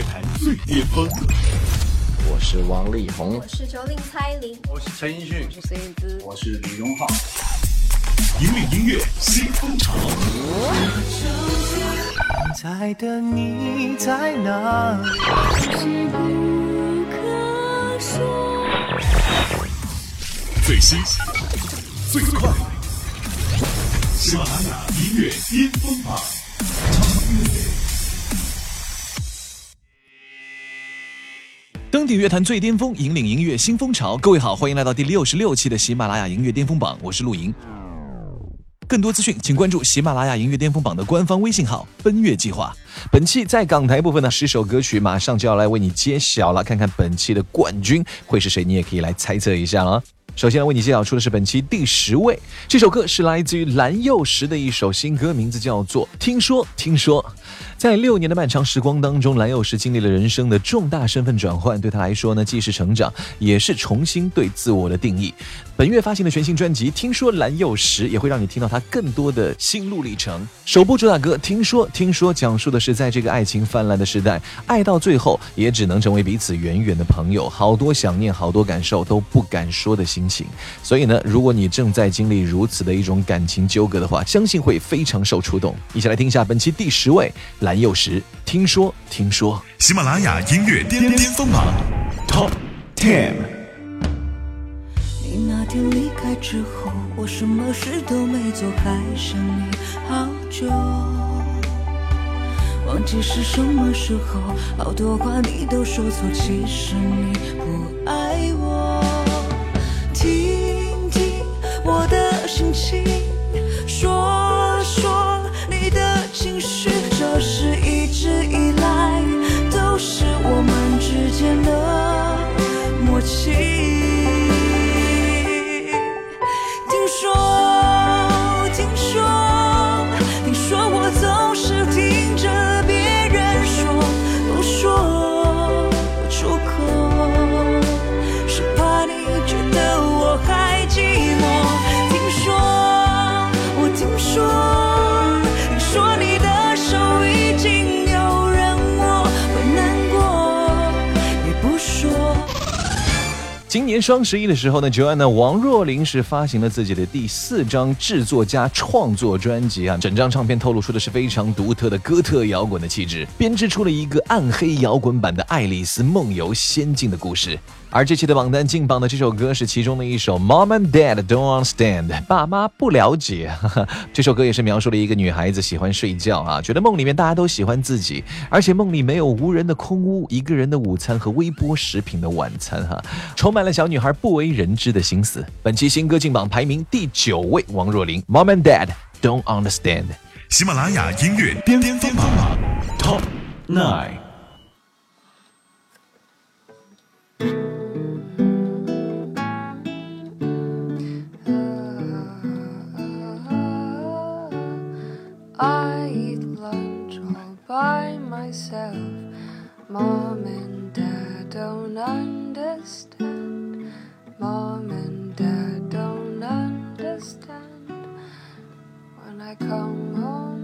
乐坛最巅峰。我是王力宏，我是九令蔡琳，我是陈奕迅，我是林姿，我是李荣浩。引领音乐新风潮。现在的你在哪里？最新、最快，喜马拉雅音乐巅峰榜。乐坛最巅峰，引领音乐新风潮。各位好，欢迎来到第六十六期的喜马拉雅音乐巅峰榜，我是陆莹。更多资讯，请关注喜马拉雅音乐巅峰榜的官方微信号“奔月计划”。本期在港台部分呢，十首歌曲马上就要来为你揭晓了，看看本期的冠军会是谁，你也可以来猜测一下了。首先为你介绍出的是本期第十位，这首歌是来自于蓝又时的一首新歌，名字叫做《听说听说》。在六年的漫长时光当中，蓝又时经历了人生的重大身份转换，对他来说呢，既是成长，也是重新对自我的定义。本月发行的全新专辑《听说蓝又时》也会让你听到他更多的心路历程。首部主打歌《听说听说》讲述的是在这个爱情泛滥的时代，爱到最后也只能成为彼此远远的朋友，好多想念，好多感受都不敢说的心情。所以呢，如果你正在经历如此的一种感情纠葛的话，相信会非常受触动。一起来听一下本期第十位蓝又时。听说听说，喜马拉雅音乐巅巅峰榜 Top Ten。天离开之后，我什么事都没做，还想你好久。忘记是什么时候，好多话你都说错，其实你不爱我。听听我的心情，今年双十一的时候呢，Joanne 王若琳是发行了自己的第四张制作加创作专辑啊，整张唱片透露出的是非常独特的哥特摇滚的气质，编织出了一个暗黑摇滚版的爱丽丝梦游仙境的故事。而这期的榜单进榜的这首歌是其中的一首《Mom and Dad Don't Understand》，爸妈不了解。这首歌也是描述了一个女孩子喜欢睡觉啊，觉得梦里面大家都喜欢自己，而且梦里没有无人的空屋、一个人的午餐和微波食品的晚餐哈，充满了小女孩不为人知的心思。本期新歌进榜排名第九位，王若琳《Mom and Dad Don't Understand》。喜马拉雅音乐巅巅峰榜 Top Nine。By myself. Mom and dad don't understand. Mom and dad don't understand. When I come home,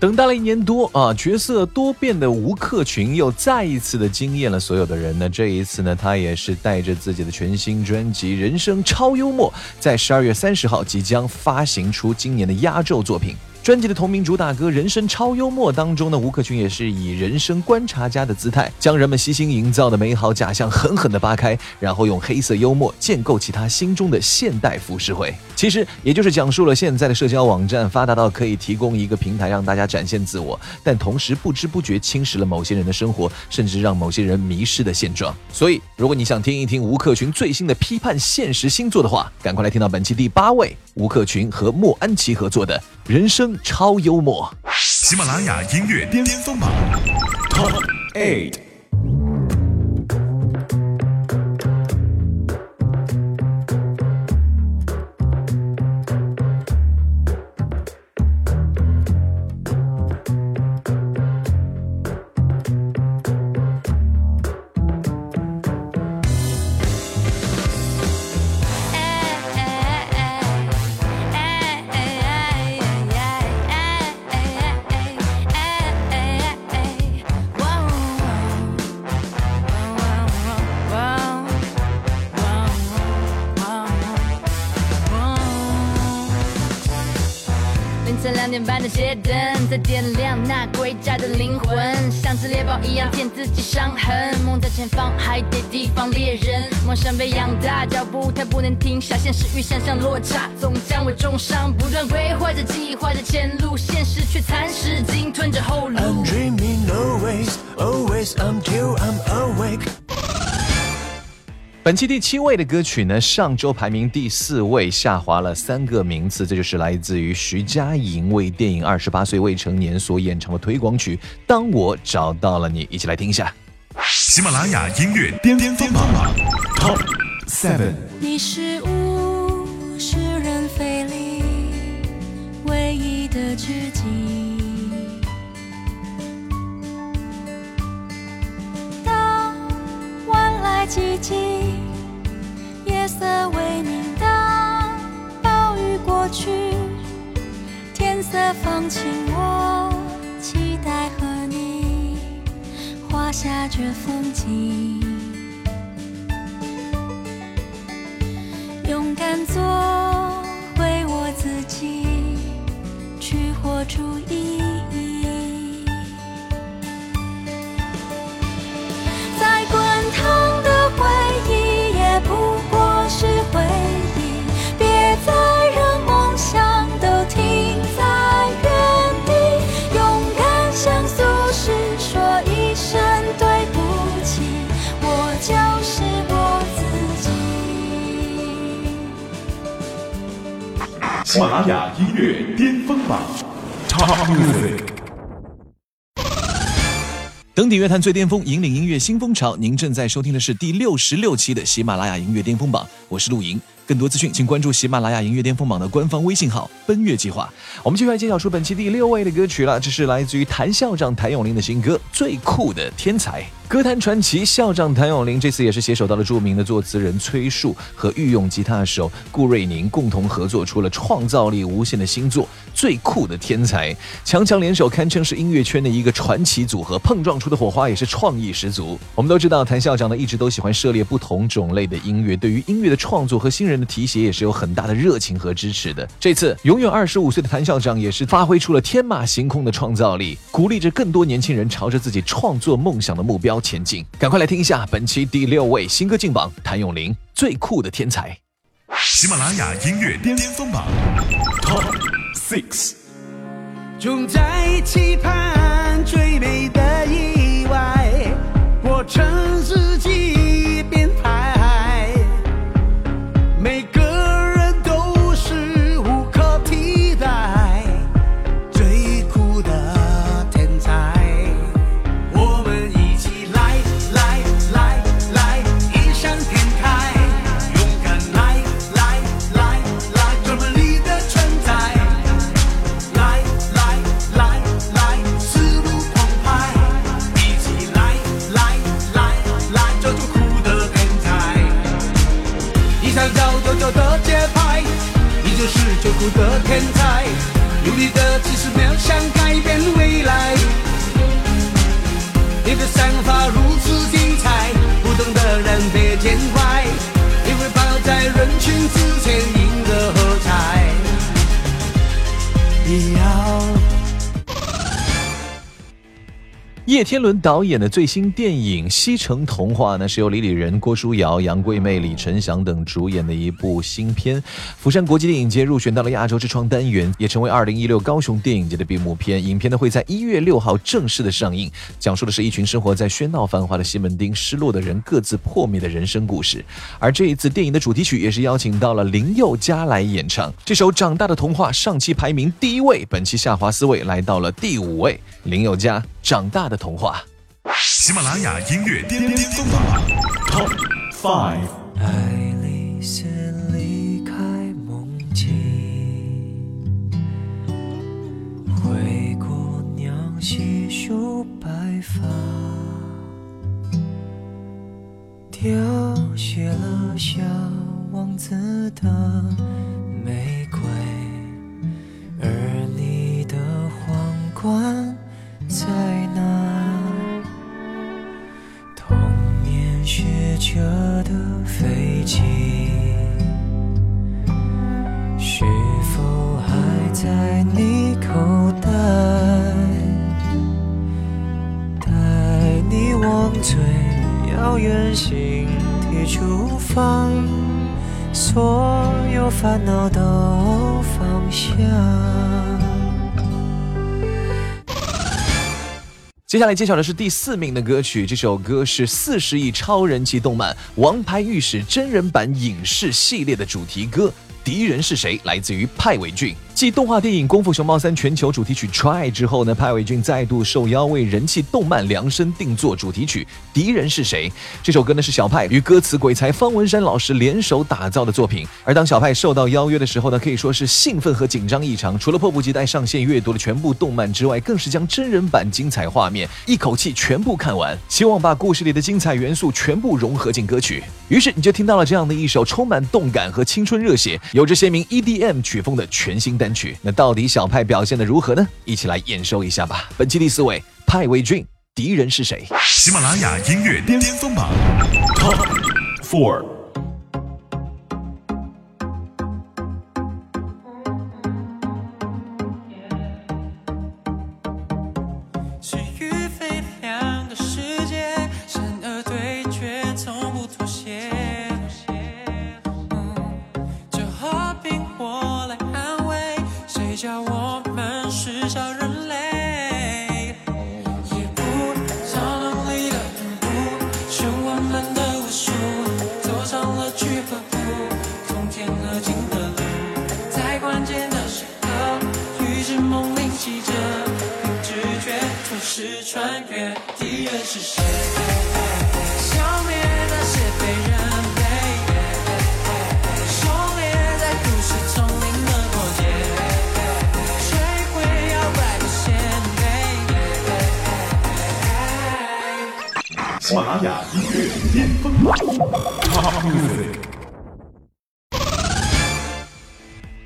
等待了一年多啊，角色多变的吴克群又再一次的惊艳了所有的人那。这一次呢，他也是带着自己的全新专辑《人生超幽默》，在十二月三十号即将发行出今年的压轴作品。专辑的同名主打歌《人生超幽默》当中呢，吴克群也是以人生观察家的姿态，将人们悉心营造的美好假象狠狠地扒开，然后用黑色幽默建构起他心中的现代浮世绘。其实也就是讲述了现在的社交网站发达到可以提供一个平台让大家展现自我，但同时不知不觉侵蚀了某些人的生活，甚至让某些人迷失的现状。所以，如果你想听一听吴克群最新的批判现实星座的话，赶快来听到本期第八位吴克群和莫安琪合作的《人生超幽默》。喜马拉雅音乐巅峰榜 Top Eight。那归家的灵魂，像只猎豹一样舔自己伤痕。梦在前方，还得提防猎人。梦想被养大，脚步太不能停下，现实与想象落差，总将我重伤。不断规划着、计划着前路，现实却蚕食鲸吞着后路。I'm dreaming always, always until I'm awake. 本期第七位的歌曲呢，上周排名第四位，下滑了三个名次。这就是来自于徐佳莹为电影《二十八岁未成年》所演唱的推广曲《当我找到了你》，一起来听一下。喜马拉雅音乐巅峰榜 Top Seven。你是物是人非里唯一的知己。当晚来寂静，放晴，我期待和你画下这风景。勇敢做回我自己，去活出意义。喜马拉雅音乐巅峰榜 Top Music。登顶乐坛最巅峰，引领音乐新风潮。您正在收听的是第六十六期的喜马拉雅音乐巅峰榜，我是陆莹。更多资讯，请关注喜马拉雅音乐巅峰榜的官方微信号“奔月计划”。我们接下来揭晓出本期第六位的歌曲了，这是来自于谭校长谭咏麟的新歌《最酷的天才》。歌坛传奇校长谭咏麟这次也是携手到了著名的作词人崔树和御用吉他手顾瑞宁，共同合作出了创造力无限的新作《最酷的天才》。强强联手，堪称是音乐圈的一个传奇组合，碰撞出的火花也是创意十足。我们都知道，谭校长呢一直都喜欢涉猎不同种类的音乐，对于音乐的创作和新人的提携也是有很大的热情和支持的。这次永远二十五岁的谭校长也是发挥出了天马行空的创造力，鼓励着更多年轻人朝着自己创作梦想的目标前进。赶快来听一下本期第六位新歌进榜，谭咏麟《最酷的天才》。喜马拉雅音乐巅峰榜 Top Six。总在期盼最美的意外，我趁你的叶天伦导演的最新电影《西城童话》呢，是由李李仁、郭书瑶、杨贵妹、李晨祥等主演的一部新片。釜山国际电影节入选到了亚洲之窗单元，也成为二零一六高雄电影节的闭幕片。影片呢会在一月六号正式的上映，讲述的是一群生活在喧闹繁华的西门町失落的人各自破灭的人生故事。而这一次电影的主题曲也是邀请到了林宥嘉来演唱，这首《长大的童话》上期排名第一位，本期下滑四位，来到了第五位。林宥嘉《长大的童话》。喜马拉雅音乐巅巅峰榜 Top Five。爱丽丝离开梦境，灰姑娘细数白发，凋谢了小王子的玫瑰，而你的皇冠烦恼都放下。接下来揭晓的是第四名的歌曲，这首歌是四十亿超人气动漫《王牌御史》真人版影视系列的主题歌。敌人是谁？来自于派伟俊。继动画电影《功夫熊猫三》全球主题曲《Try》之后呢，派伟俊再度受邀为人气动漫量身定做主题曲《敌人是谁》。这首歌呢是小派与歌词鬼才方文山老师联手打造的作品。而当小派受到邀约的时候呢，可以说是兴奋和紧张异常。除了迫不及待上线阅读了全部动漫之外，更是将真人版精彩画面一口气全部看完，希望把故事里的精彩元素全部融合进歌曲。于是你就听到了这样的一首充满动感和青春热血，有着鲜明 EDM 曲风的全新单曲。那到底小派表现的如何呢？一起来验收一下吧。本期第四位，派位俊，敌人是谁？喜马拉雅音乐巅峰榜 Top Four。叫我喜马拉雅音乐巅峰榜。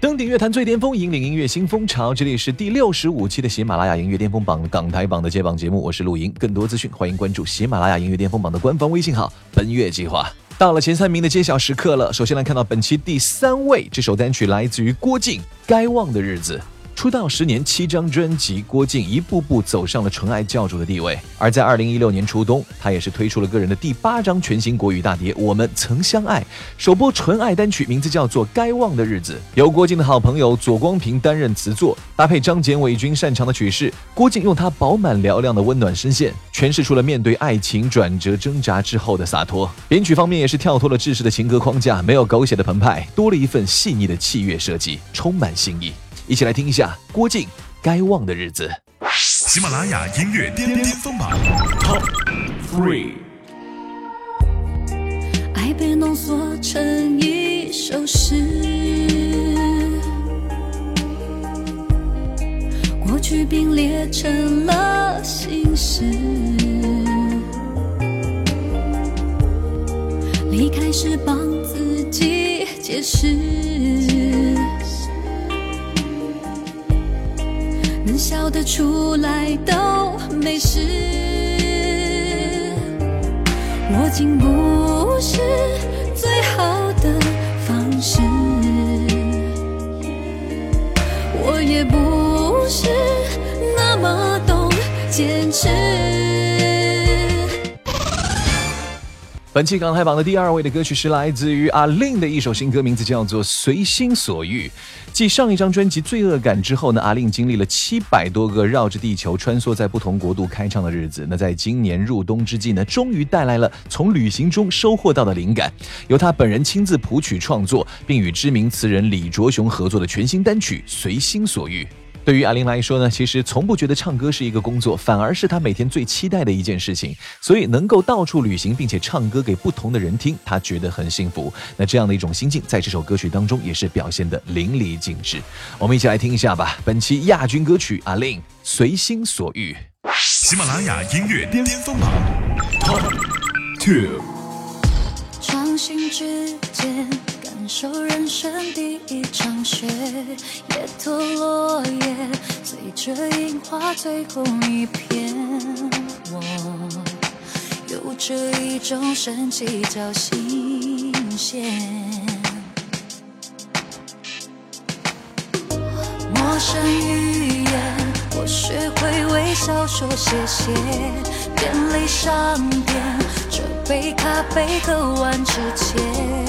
登顶乐坛最巅峰，引领音乐新风潮。这里是第六十五期的喜马拉雅音乐巅峰榜港台榜的接榜节目，我是陆莹。更多资讯，欢迎关注喜马拉雅音乐巅峰榜的官方微信号“奔月计划”。到了前三名的揭晓时刻了。首先来看到本期第三位，这首单曲来自于郭靖，《该忘的日子》。出道十年七张专辑，郭靖一步步走上了纯爱教主的地位。而在二零一六年初冬，他也是推出了个人的第八张全新国语大碟《我们曾相爱》，首播纯爱单曲名字叫做《该忘的日子》，由郭靖的好朋友左光平担任词作，搭配张简伟军擅长的曲式，郭靖用他饱满嘹亮的温暖声线，诠释出了面对爱情转折挣扎之后的洒脱。编曲方面也是跳脱了制式的情歌框架，没有狗血的澎湃，多了一份细腻的器乐设计，充满新意。一起来听一下郭靖《该忘的日子》。喜马拉雅音乐巅巅峰榜 Top Three。爱被浓缩成一首诗，过去并列成了心事。离开时帮自己解释，笑得出来都没事。握紧不是最好的方式，我也不是那么懂坚持。本期港台榜的第二位的歌曲是来自于阿令的一首新歌，名字叫做《随心所欲》。继上一张专辑《罪恶感》之后呢，阿令经历了七百多个绕着地球穿梭在不同国度开唱的日子。那在今年入冬之际呢，终于带来了从旅行中收获到的灵感，由他本人亲自谱曲创作，并与知名词人李卓雄合作的全新单曲《随心所欲》。对于阿玲来说呢，其实从不觉得唱歌是一个工作，反而是她每天最期待的一件事情。所以能够到处旅行，并且唱歌给不同的人听，她觉得很幸福。那这样的一种心境，在这首歌曲当中也是表现的淋漓尽致。我们一起来听一下吧。本期亚军歌曲阿令《随心所欲》。喜马拉雅音乐巅峰榜 Top Two。感受人生第一场雪，也脱落叶，随着樱花最后一片。我有着一种神奇叫新鲜。陌生语言，我学会微笑说谢谢，便利商店，这杯咖啡喝完之前，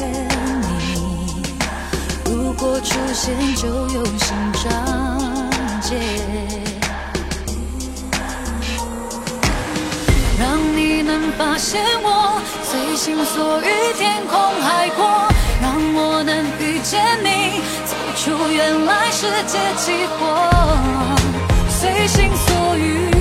果出现就有新章节，让你能发现我随心所欲，天空海阔，让我能遇见你，走出原来世界激活，随心所欲，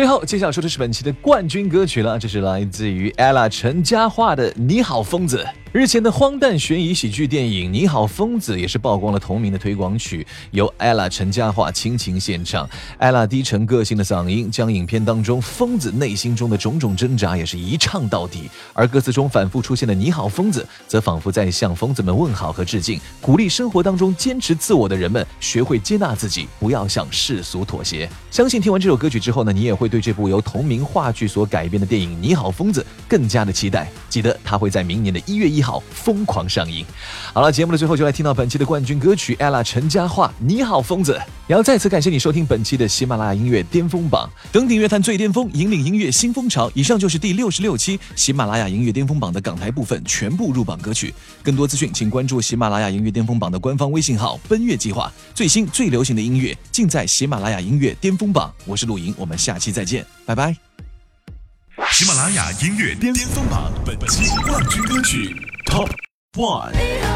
最后，接下来说的是本期的冠军歌曲了，这是来自于 ella 陈嘉桦的《你好疯子》。日前的荒诞悬疑喜剧电影《你好疯子》也是曝光了同名的推广曲，由 ella 陈嘉桦倾情献唱。ella 低沉个性的嗓音，将影片当中疯子内心中的种种挣扎也是一唱到底。而歌词中反复出现的“你好疯子”，则仿佛在向疯子们问好和致敬，鼓励生活当中坚持自我的人们学会接纳自己，不要向世俗妥协。相信听完这首歌曲之后呢，你也会对这部由同名话剧所改编的电影《你好疯子》更加的期待。记得它会在明年的一月一号疯狂上映。好了，节目的最后就来听到本期的冠军歌曲 ella 陈嘉桦《你好疯子》。也要再次感谢你收听本期的喜马拉雅音乐巅峰榜，登顶乐坛最巅峰，引领音乐新风潮。以上就是第六十六期喜马拉雅音乐巅峰榜的港台部分全部入榜歌曲。更多资讯，请关注喜马拉雅音乐巅峰榜的官方微信号“奔月计划”，最新最流行的音乐尽在喜马拉雅音乐巅峰榜。我是陆莹，我们下期再见，拜拜。喜马拉雅音乐巅峰榜本期冠军歌曲 Top 1